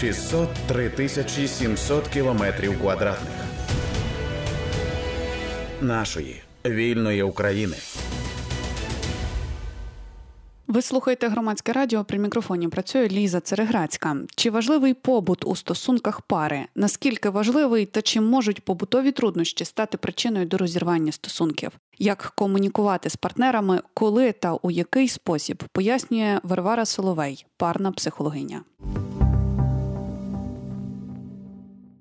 603 тисячі 700 кілометрів квадратних нашої вільної України. Ви слухаєте громадське радіо. При мікрофоні працює Ліза Цереграцька. Чи важливий побут у стосунках пари? Наскільки важливий та чи можуть побутові труднощі стати причиною до розірвання стосунків? Як комунікувати з партнерами, коли та у який спосіб пояснює Варвара Соловей, парна психологиня.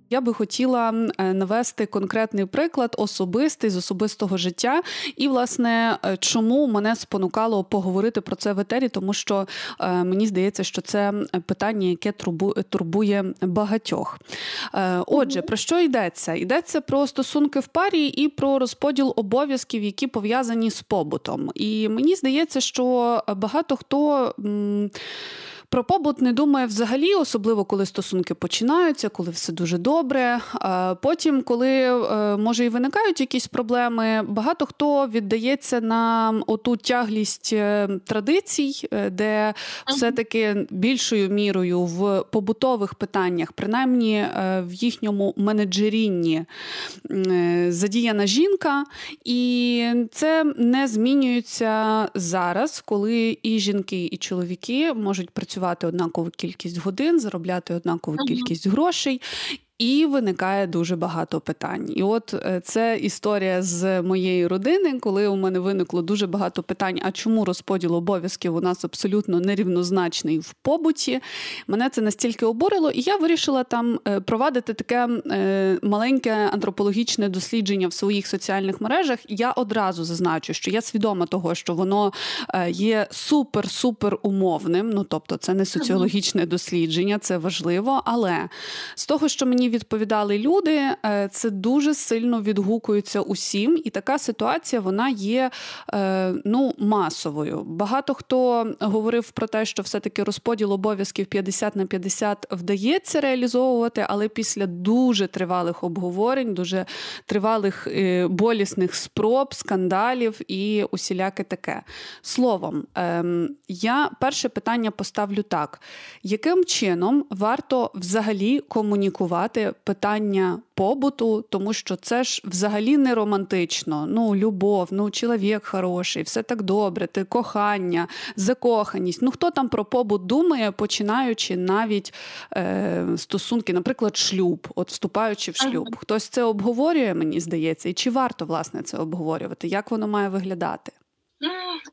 Я би хотіла е, навести конкретний приклад особистий з особистого життя, і власне е, чому мене спонукало поговорити про це в етері, тому що е, мені здається, що це питання, яке турбує багатьох. Отже, про що йдеться? Йдеться про стосунки в парі і про розподіл обов'язків, які пов'язані з побутом. І мені здається, що багато хто. Про побут не думає взагалі, особливо коли стосунки починаються, коли все дуже добре. Потім, коли е, може і виникають якісь проблеми, багато хто віддається на оту тяглість е, традицій, е, де все-таки більшою мірою в побутових питаннях, принаймні в їхньому менеджерінні, задіяна жінка, і це не змінюється зараз, коли і жінки, і чоловіки можуть працювати працювати однакову кількість годин, заробляти однакову кількість грошей. І виникає дуже багато питань. І от е, це історія з моєї родини, коли у мене виникло дуже багато питань: а чому розподіл обов'язків у нас абсолютно нерівнозначний в побуті? Мене це настільки обурило, і я вирішила там е, провадити таке е, маленьке антропологічне дослідження в своїх соціальних мережах. Я одразу зазначу, що я свідома того, що воно є супер-супер умовним. Ну тобто, це не соціологічне дослідження, це важливо. Але з того, що мені відповідали люди, е, це дуже сильно відгукується усім, і така ситуація вона є е, ну, масовою. Багато хто говорив про те, що все-таки розподіл обов'язків 50 на 50 вдається реалізовувати, але після дуже тривалих обговорень, дуже тривалих е, болісних спроб, скандалів і усіляке таке. Словом, ем, я перше питання поставлю так: яким чином варто взагалі комунікувати? Піднімати питання побуту, тому що це ж взагалі не романтично. Ну, любов, ну чоловік хороший, все так добре, ти кохання, закоханість. Ну хто там про побут думає, починаючи навіть е, стосунки, наприклад, шлюб, от вступаючи в шлюб. Хтось це обговорює, мені здається, і чи варто власне це обговорювати? Як воно має виглядати?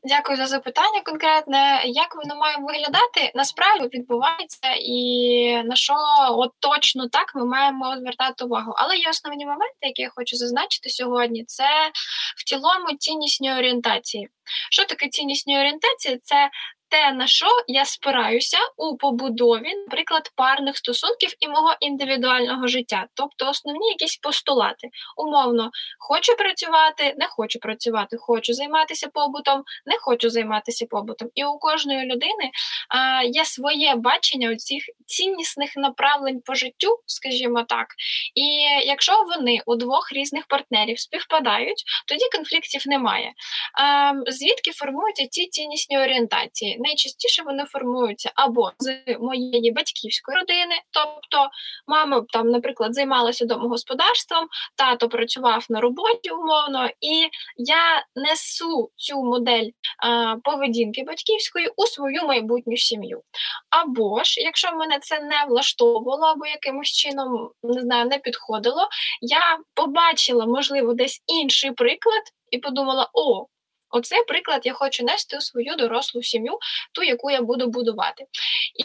Дякую за запитання конкретне. Як воно має виглядати? Насправді відбувається, і на що от точно так ми маємо звертати увагу. Але є основні моменти, які я хочу зазначити сьогодні. Це в цілому ціннісні орієнтації. Що таке ціннісні орієнтації? Це те, на що я спираюся у побудові, наприклад, парних стосунків і мого індивідуального життя, тобто основні якісь постулати. Умовно, хочу працювати, не хочу працювати, хочу займатися побутом, не хочу займатися побутом. І у кожної людини а, є своє бачення цих ціннісних направлень по життю, скажімо так. І якщо вони у двох різних партнерів співпадають, тоді конфліктів немає. А, звідки формуються ці ціннісні орієнтації? Найчастіше вони формуються або з моєї батьківської родини, тобто мама там, наприклад, займалася домогосподарством, тато працював на роботі умовно, і я несу цю модель а, поведінки батьківської у свою майбутню сім'ю. Або ж, якщо мене це не влаштовувало, або якимось чином не знаю, не підходило, я побачила, можливо, десь інший приклад. І подумала: о, Оцей приклад я хочу нести у свою дорослу сім'ю, ту, яку я буду будувати.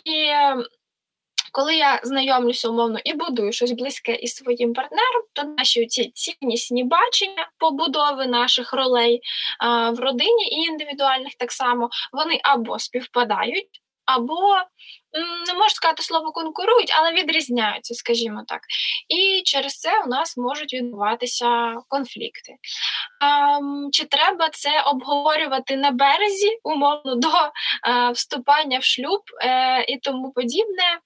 І ем, коли я знайомлюся умовно і будую щось близьке із своїм партнером, то наші ці ціннісні бачення побудови наших ролей а, в родині і індивідуальних так само вони або співпадають, або не можу сказати слово конкурують, але відрізняються, скажімо так. І через це у нас можуть відбуватися конфлікти. Ем, чи треба це обговорювати на березі, умовно, до е, вступання в шлюб е, і тому подібне?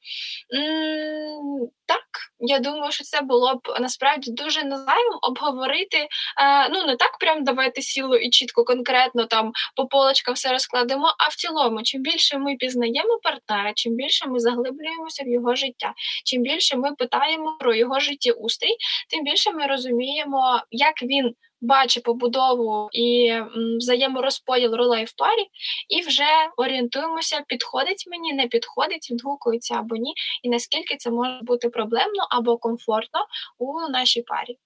Так, я думаю, що це було б насправді дуже назайвим обговорити. Е, ну, не так прям давайте сіло і чітко, конкретно там по полочкам все розкладемо, а в цілому, чим більше ми пізнаємо партнера, чим більше ми заглиблюємося в його життя, чим більше ми питаємо про його життєустрій, тим більше ми розуміємо, як він бачить побудову і взаєморозподіл ролей в парі, і вже орієнтуємося, підходить мені, не підходить, відгукується або ні, і наскільки це може бути проблемно або комфортно у нашій парі.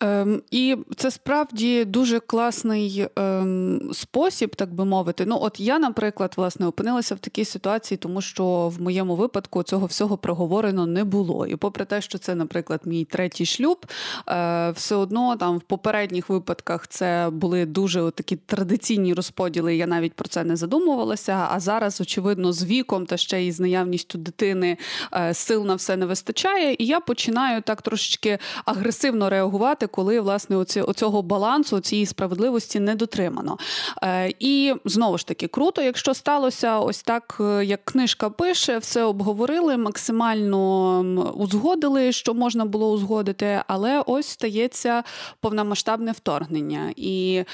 Ем, І це справді дуже класний ем, спосіб, так би мовити. Ну, от я, наприклад, власне, опинилася в такій ситуації, тому що в моєму випадку цього всього проговорено не було. І попри те, що це, наприклад, мій третій шлюб, е, все одно там в попередніх випадках це були дуже такі традиційні розподіли. Я навіть про це не задумувалася. А зараз, очевидно, з віком та ще й з наявністю дитини е, сил на все не вистачає. І я починаю так трошечки агресивно реагувати реагувати, коли власне оці, оцього балансу, цієї справедливості не дотримано. Е, І знову ж таки круто, якщо сталося ось так, е, як книжка пише, все обговорили, максимально узгодили, що можна було узгодити, але ось стається повномасштабне вторгнення. І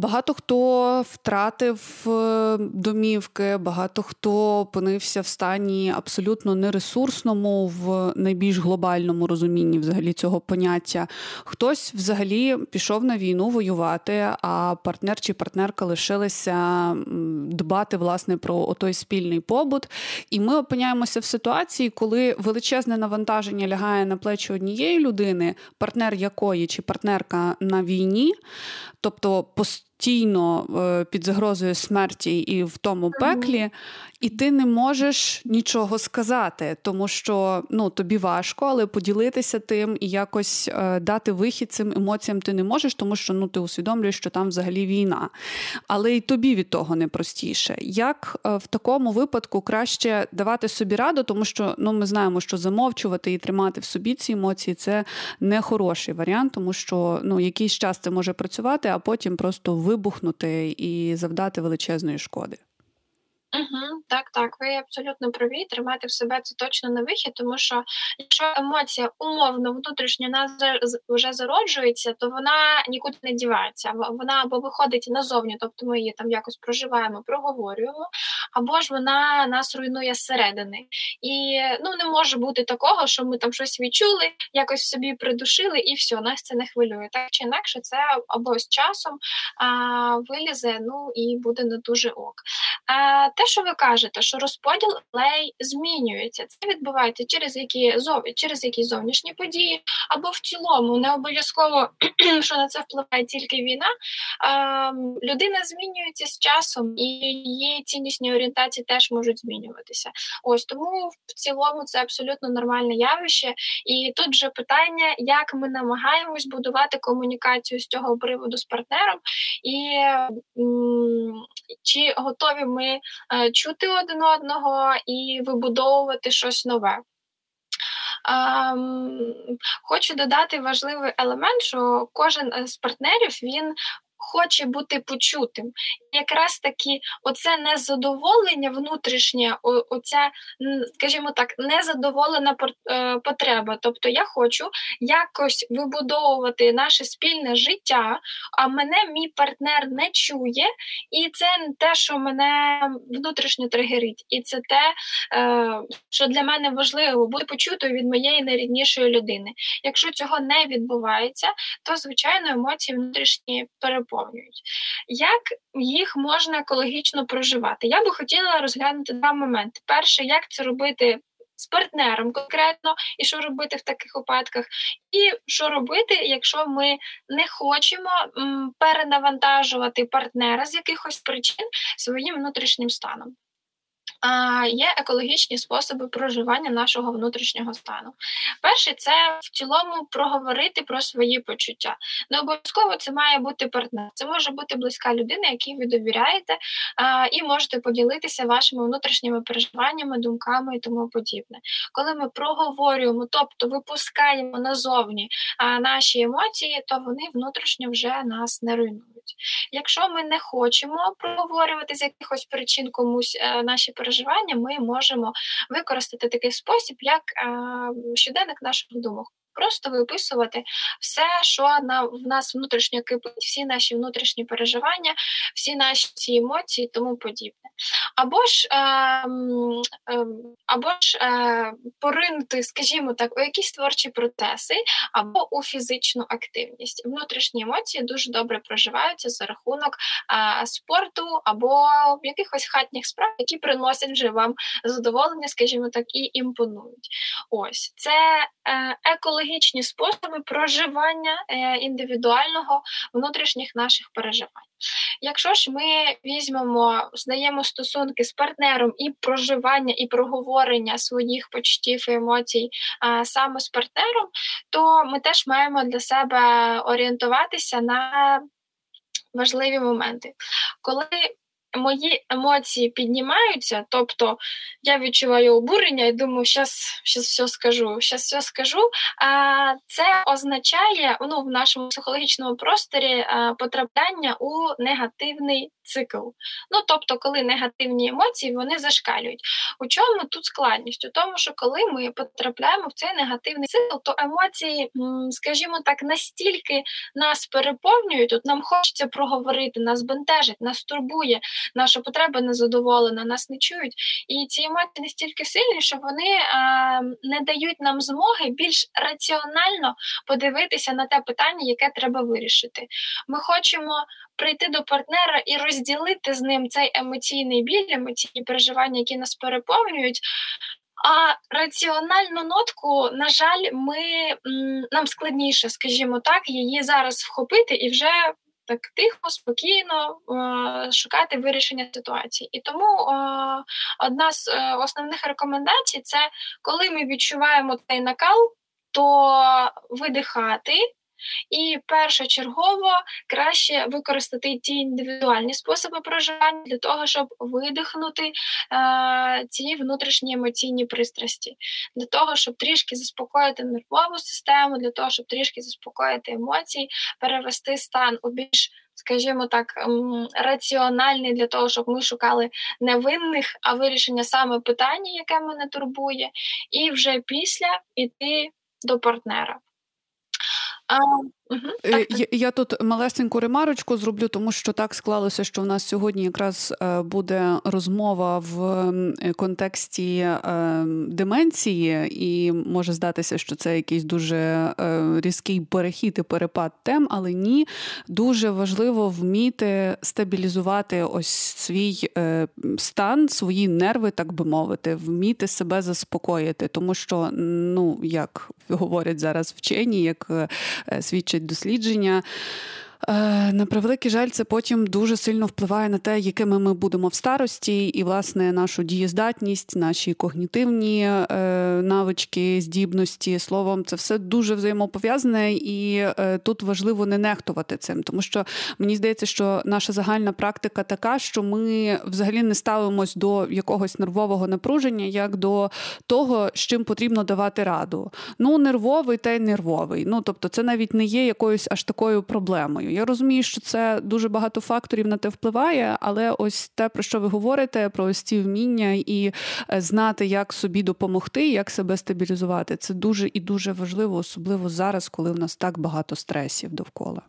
багато хто втратив е, домівки, багато хто опинився в стані абсолютно нересурсному в найбільш глобальному розумінні взагалі цього поняття. Хтось взагалі пішов на війну воювати, а партнер чи партнерка лишилися дбати власне про той спільний побут. І ми опиняємося в ситуації, коли величезне навантаження лягає на плечі однієї людини, партнер якої чи партнерка на війні, тобто постійно е, під загрозою смерті і в тому пеклі, і ти не можеш нічого сказати, тому що ну тобі важко, але поділитися тим і якось е, дати вихід цим емоціям ти не можеш, тому що ну ти усвідомлюєш, що там взагалі війна. Але і тобі від того не простіше. Як е, в такому випадку краще давати собі раду, тому що ну ми знаємо, що замовчувати і тримати в собі ці емоції це не хороший варіант, тому що ну якийсь час це може працювати, а потім просто вибухнути і завдати величезної шкоди. Угу, Так, так, ви абсолютно праві. Тримати в себе це точно не вихід, тому що якщо емоція умовно внутрішньо нас вже зароджується, то вона нікуди не дівається. Вона або виходить назовні, тобто ми її там якось проживаємо, проговорюємо, або ж вона нас руйнує зсередини. І ну не може бути такого, що ми там щось відчули, якось собі придушили, і все, нас це не хвилює. Так чи інакше, це або з часом а, вилізе, ну і буде не дуже ок. А, те, що ви кажете, що розподіл лей змінюється, це відбувається через які через якісь зовнішні події, або в цілому не обов'язково, що на це впливає тільки війна. А, людина змінюється з часом, і її ціннісні орієнтації теж можуть змінюватися. Ось тому в цілому це абсолютно нормальне явище. І тут же питання, як ми намагаємось будувати комунікацію з цього приводу з партнером, і чи готові ми Е, чути один одного і вибудовувати щось нове. Ем, хочу додати важливий елемент, що кожен з партнерів він хоче бути почутим. Якраз таки, оце незадоволення внутрішнє, оця, скажімо так, незадоволена е, потреба. Тобто я хочу якось вибудовувати наше спільне життя, а мене мій партнер не чує, і це те, що мене внутрішньо тригерить. І це те, е, що для мене важливо бути почутою від моєї найріднішої людини. Якщо цього не відбувається, то звичайно емоції внутрішні перебувають наповнюють. Як їх можна екологічно проживати? Я би хотіла розглянути два моменти: перше, як це робити. З партнером конкретно, і що робити в таких випадках, і що робити, якщо ми не хочемо перенавантажувати партнера з якихось причин своїм внутрішнім станом є екологічні способи проживання нашого внутрішнього стану. Перший це в цілому проговорити про свої почуття. Не обов'язково це має бути партнер. Це може бути близька людина, якій ви довіряєте, і можете поділитися вашими внутрішніми переживаннями, думками і тому подібне. Коли ми проговорюємо, тобто випускаємо назовні наші емоції, то вони внутрішньо вже нас не руйнують. Якщо ми не хочемо проговорювати з якихось причин комусь е, наші переживання, ми можемо використати такий спосіб, як е, щоденник наших думок. Просто виписувати все, що на в нас внутрішньо кипить, всі наші внутрішні переживання, всі наші ці емоції, і тому подібне. Або ж е, е, або ж е, поринути, скажімо так, у якісь творчі процеси, або у фізичну активність. Внутрішні емоції дуже добре проживаються за рахунок е, спорту або якихось хатніх справ, які приносять вже вам задоволення, скажімо так, і імпонують. Ось це е, екологічні способи проживання е, індивідуального внутрішніх наших переживань. Якщо ж ми візьмемо, здаємо стосунки з партнером і проживання, і проговорення своїх почуттів і емоцій а, саме з партнером, то ми теж маємо для себе орієнтуватися на важливі моменти. Коли мої емоції піднімаються, тобто я відчуваю обурення і думаю, щас, щас все скажу, щас все скажу. А це означає ну, в нашому психологічному просторі потрапляння у негативний цикл. Ну тобто, коли негативні емоції вони зашкалюють. У чому тут складність? У тому, що коли ми потрапляємо в цей негативний цикл, то емоції, скажімо так, настільки нас переповнюють, тут нам хочеться проговорити, нас бентежить, нас турбує наша потреба не задоволена, нас не чують. І ці емоції настільки сильні, що вони а, не дають нам змоги більш раціонально подивитися на те питання, яке треба вирішити. Ми хочемо прийти до партнера і розділити з ним цей емоційний біль, емоційні переживання, які нас переповнюють. А раціональну нотку, на жаль, ми нам складніше, скажімо так, її зараз вхопити і вже так тихо, спокійно е, шукати вирішення ситуації. І тому е, одна з е, основних рекомендацій це коли ми відчуваємо цей накал, то видихати. І першочергово краще використати ті індивідуальні способи проживання для того, щоб видихнути е, ці внутрішні емоційні пристрасті, для того, щоб трішки заспокоїти нервову систему, для того, щоб трішки заспокоїти емоції, перевести стан у більш Скажімо так, раціональний для того, щоб ми шукали не винних, а вирішення саме питання, яке мене турбує, і вже після йти до партнера. А, угу, так, так. Я, я тут малесеньку ремарочку зроблю, тому що так склалося, що в нас сьогодні якраз е, буде розмова в контексті е, деменції, і може здатися, що це якийсь дуже е, різкий перехід і перепад тем, але ні, дуже важливо вміти стабілізувати ось свій стан, свої нерви, так би мовити, вміти себе заспокоїти, тому що, ну як говорять зараз вчені, як свідчать дослідження. Е, на превеликий жаль, це потім дуже сильно впливає на те, якими ми будемо в старості, і власне нашу дієздатність, наші когнітивні е, навички, здібності. Словом, це все дуже взаємопов'язане, і е, тут важливо не нехтувати цим, тому що мені здається, що наша загальна практика така, що ми взагалі не ставимось до якогось нервового напруження, як до того, з чим потрібно давати раду. Ну, нервовий та й нервовий. Ну тобто, це навіть не є якоюсь аж такою проблемою. Я розумію, що це дуже багато факторів на те впливає, але ось те, про що ви говорите, про ось ці вміння і е, знати, як собі допомогти, як себе стабілізувати, це дуже і дуже важливо, особливо зараз, коли в нас так багато стресів довкола.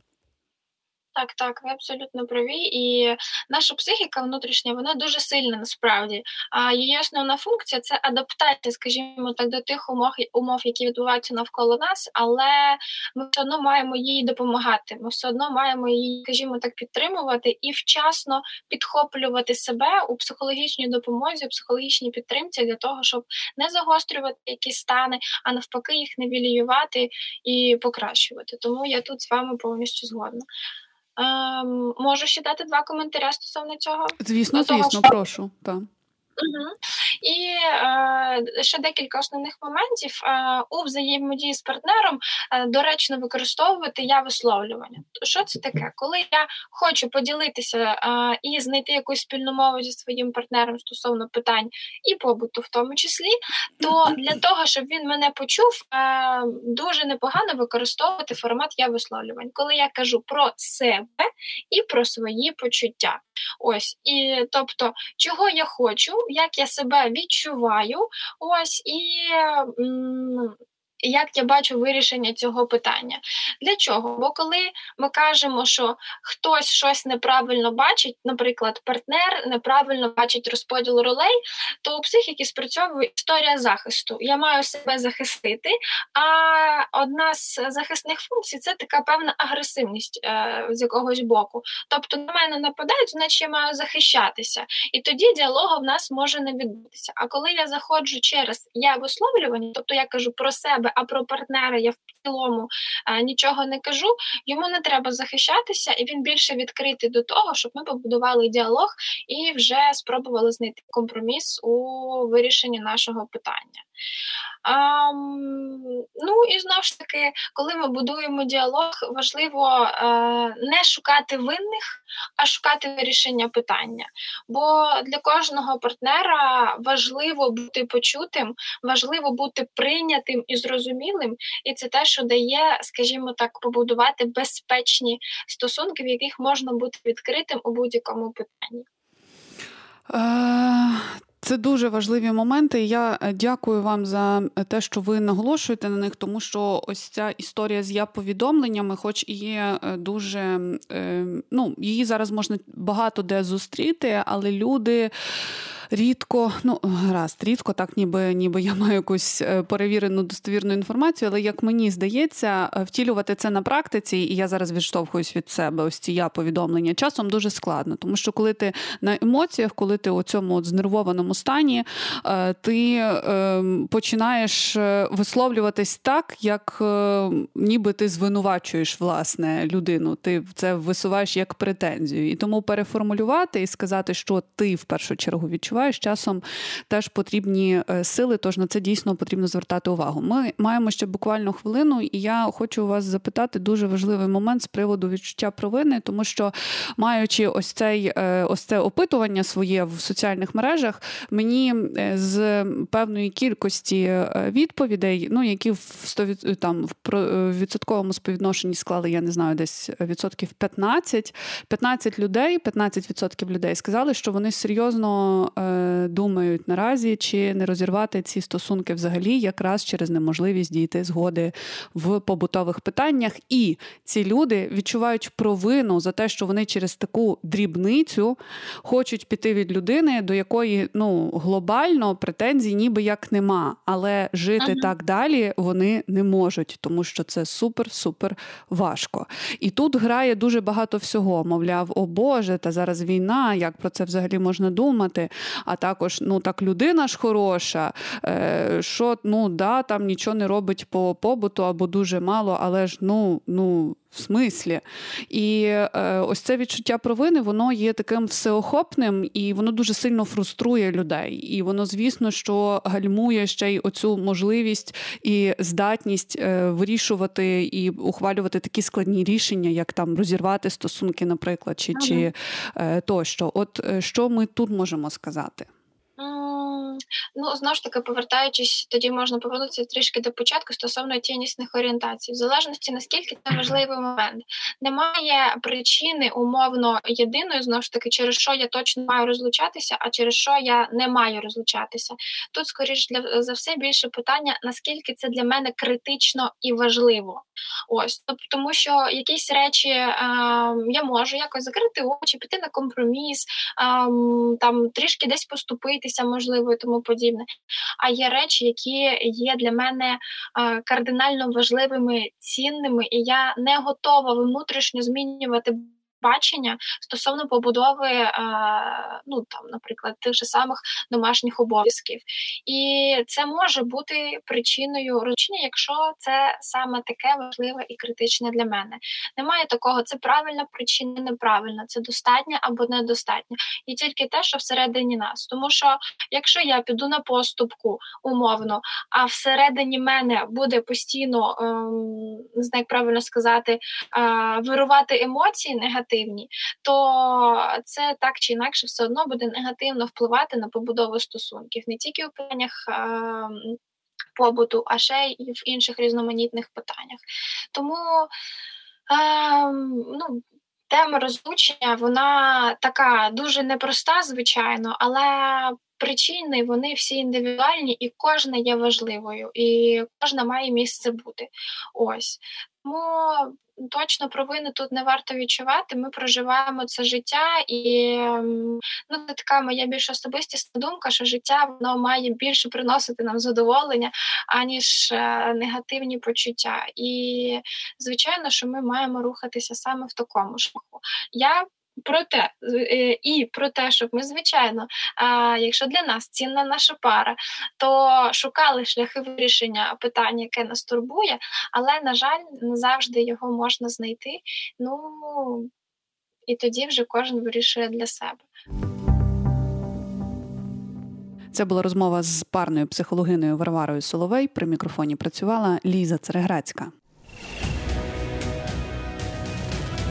Так, так, ви абсолютно праві. І наша психіка внутрішня, вона дуже сильна насправді. А її основна функція це адаптація, скажімо так, до тих умов, умов, які відбуваються навколо нас, але ми все одно маємо їй допомагати. Ми все одно маємо її, скажімо так, підтримувати і вчасно підхоплювати себе у психологічній допомозі, у психологічній підтримці для того, щоб не загострювати якісь стани, а навпаки, їх невіліювати і покращувати. Тому я тут з вами повністю згодна. Ем, Можу ще дати два коментаря стосовно цього. Звісно, звісно, що... прошу. Так. І е, ще декілька основних моментів е, у взаємодії з партнером е, доречно використовувати я висловлювання. Що це таке? Коли я хочу поділитися е, і знайти якусь спільну мову зі своїм партнером стосовно питань і побуту, в тому числі, то для того, щоб він мене почув, е, дуже непогано використовувати формат я висловлювань, коли я кажу про себе і про свої почуття. Ось і тобто, чого я хочу, як я себе відчуваю, ось і. Як я бачу вирішення цього питання. Для чого? Бо коли ми кажемо, що хтось щось неправильно бачить, наприклад, партнер неправильно бачить розподіл ролей, то у психіки спрацьовує історія захисту. Я маю себе захистити, а одна з захисних функцій це така певна агресивність е, з якогось боку. Тобто на мене нападають, значить я маю захищатися. І тоді діалогу в нас може не відбутися. А коли я заходжу через я висловлювання, тобто я кажу про себе, а про партнера я в цілому е, нічого не кажу, йому не треба захищатися, і він більше відкритий до того, щоб ми побудували діалог і вже спробували знайти компроміс у вирішенні нашого питання. А, Ну і знову ж таки, коли ми будуємо діалог, важливо е, не шукати винних, а шукати вирішення питання. Бо для кожного партнера важливо бути почутим, важливо бути прийнятим і зрозумілим, і це те, що дає, скажімо так, побудувати безпечні стосунки, в яких можна бути відкритим у будь-якому питанні. Е, це дуже важливі моменти. Я е, дякую вам за те, що ви наголошуєте на них, тому що ось ця історія з я повідомленнями, хоч і є е, дуже ну, її зараз можна багато де зустріти, але люди рідко, ну гаразд, рідко, так ніби ніби я маю якусь е, перевірену достовірну інформацію, але як мені здається, е, втілювати це на практиці, і я зараз відштовхуюсь від себе, ось ці я повідомлення часом дуже складно, тому що коли ти на емоціях, коли ти у цьому от знервованому стані, е, ти ем, починаєш висловлюватись так, як ніби ти звинувачуєш власне людину. Ти це висуваєш як претензію, і тому переформулювати і сказати, що ти в першу чергу відчуваєш часом теж потрібні е, сили, тож на це дійсно потрібно звертати увагу. Ми маємо ще буквально хвилину, і я хочу вас запитати дуже важливий момент з приводу відчуття провини, тому що маючи ось цей е, ось це опитування своє в соціальних мережах, мені е, з певної кількості відповідей, ну які в 100 там в відсотковому співвідношенні склали, я не знаю, десь відсотків 15, 15 людей, 15% людей сказали, що вони серйозно думають наразі, чи не розірвати ці стосунки взагалі, якраз через неможливість дійти згоди в побутових питаннях. І ці люди відчувають провину за те, що вони через таку дрібницю хочуть піти від людини, до якої ну глобально претензій ніби як нема, але жити ага. так далі вони не можуть, тому що це супер-супер важко. І тут грає дуже багато всього. Мовляв, о Боже, та зараз війна, як про це взагалі можна думати? а також ну так людина ж хороша, е, що ну да, там нічого не робить по побуту або дуже мало, але ж ну, ну. В смислі. І е, ось це відчуття провини, воно є таким всеохопним і воно дуже сильно фруструє людей. І воно, звісно, що гальмує ще й оцю можливість і здатність е, вирішувати і ухвалювати такі складні рішення, як там розірвати стосунки, наприклад, чи, ага. чи е, тощо. От е, що ми тут можемо сказати? Ну, знову ж таки, повертаючись, тоді можна повернутися трішки до початку стосовно ціннісних орієнтацій, в залежності наскільки це важливий момент. Немає причини умовно єдиної, знову ж таки, через що я точно маю розлучатися, а через що я не маю розлучатися. Тут, скоріш для за все, більше питання, наскільки це для мене критично і важливо. Ось, тобто, тому що якісь речі е, я можу якось закрити очі, піти на компроміс, е, там трішки десь поступитися, можливо, і тому подібне. А є речі, які є для мене е, кардинально важливими, цінними, і я не готова внутрішньо змінювати бачення стосовно побудови, е, ну там, наприклад, тих же самих домашніх обов'язків, і це може бути причиною ручення, якщо це саме таке важливе і критичне для мене. Немає такого, це правильна причина, неправильна, це достатньо або недостатньо. І тільки те, що всередині нас. Тому що якщо я піду на поступку умовно, а всередині мене буде постійно ем, не знаю, як правильно сказати, е, вирувати емоції негативні негативні, то це так чи інакше все одно буде негативно впливати на побудову стосунків не тільки у питаннях. Побуту, а ще й в інших різноманітних питаннях. Тому е, ну, тема розлучення вона така дуже непроста, звичайно, але причини вони всі індивідуальні, і кожна є важливою, і кожна має місце бути. Ось тому точно провини тут не варто відчувати. Ми проживаємо це життя, і ну це така моя більш особистісна думка, що життя воно має більше приносити нам задоволення, аніж е, негативні почуття. І звичайно, що ми маємо рухатися саме в такому шляху. Я про те е, і про те, щоб ми, звичайно, якщо для нас цінна наша пара, то шукали шляхи вирішення питання, яке нас турбує, але, на жаль, не завжди його можна знайти. Ну і тоді вже кожен вирішує для себе. Це була розмова з парною психологиною Варварою Соловей. При мікрофоні працювала Ліза Цереграцька.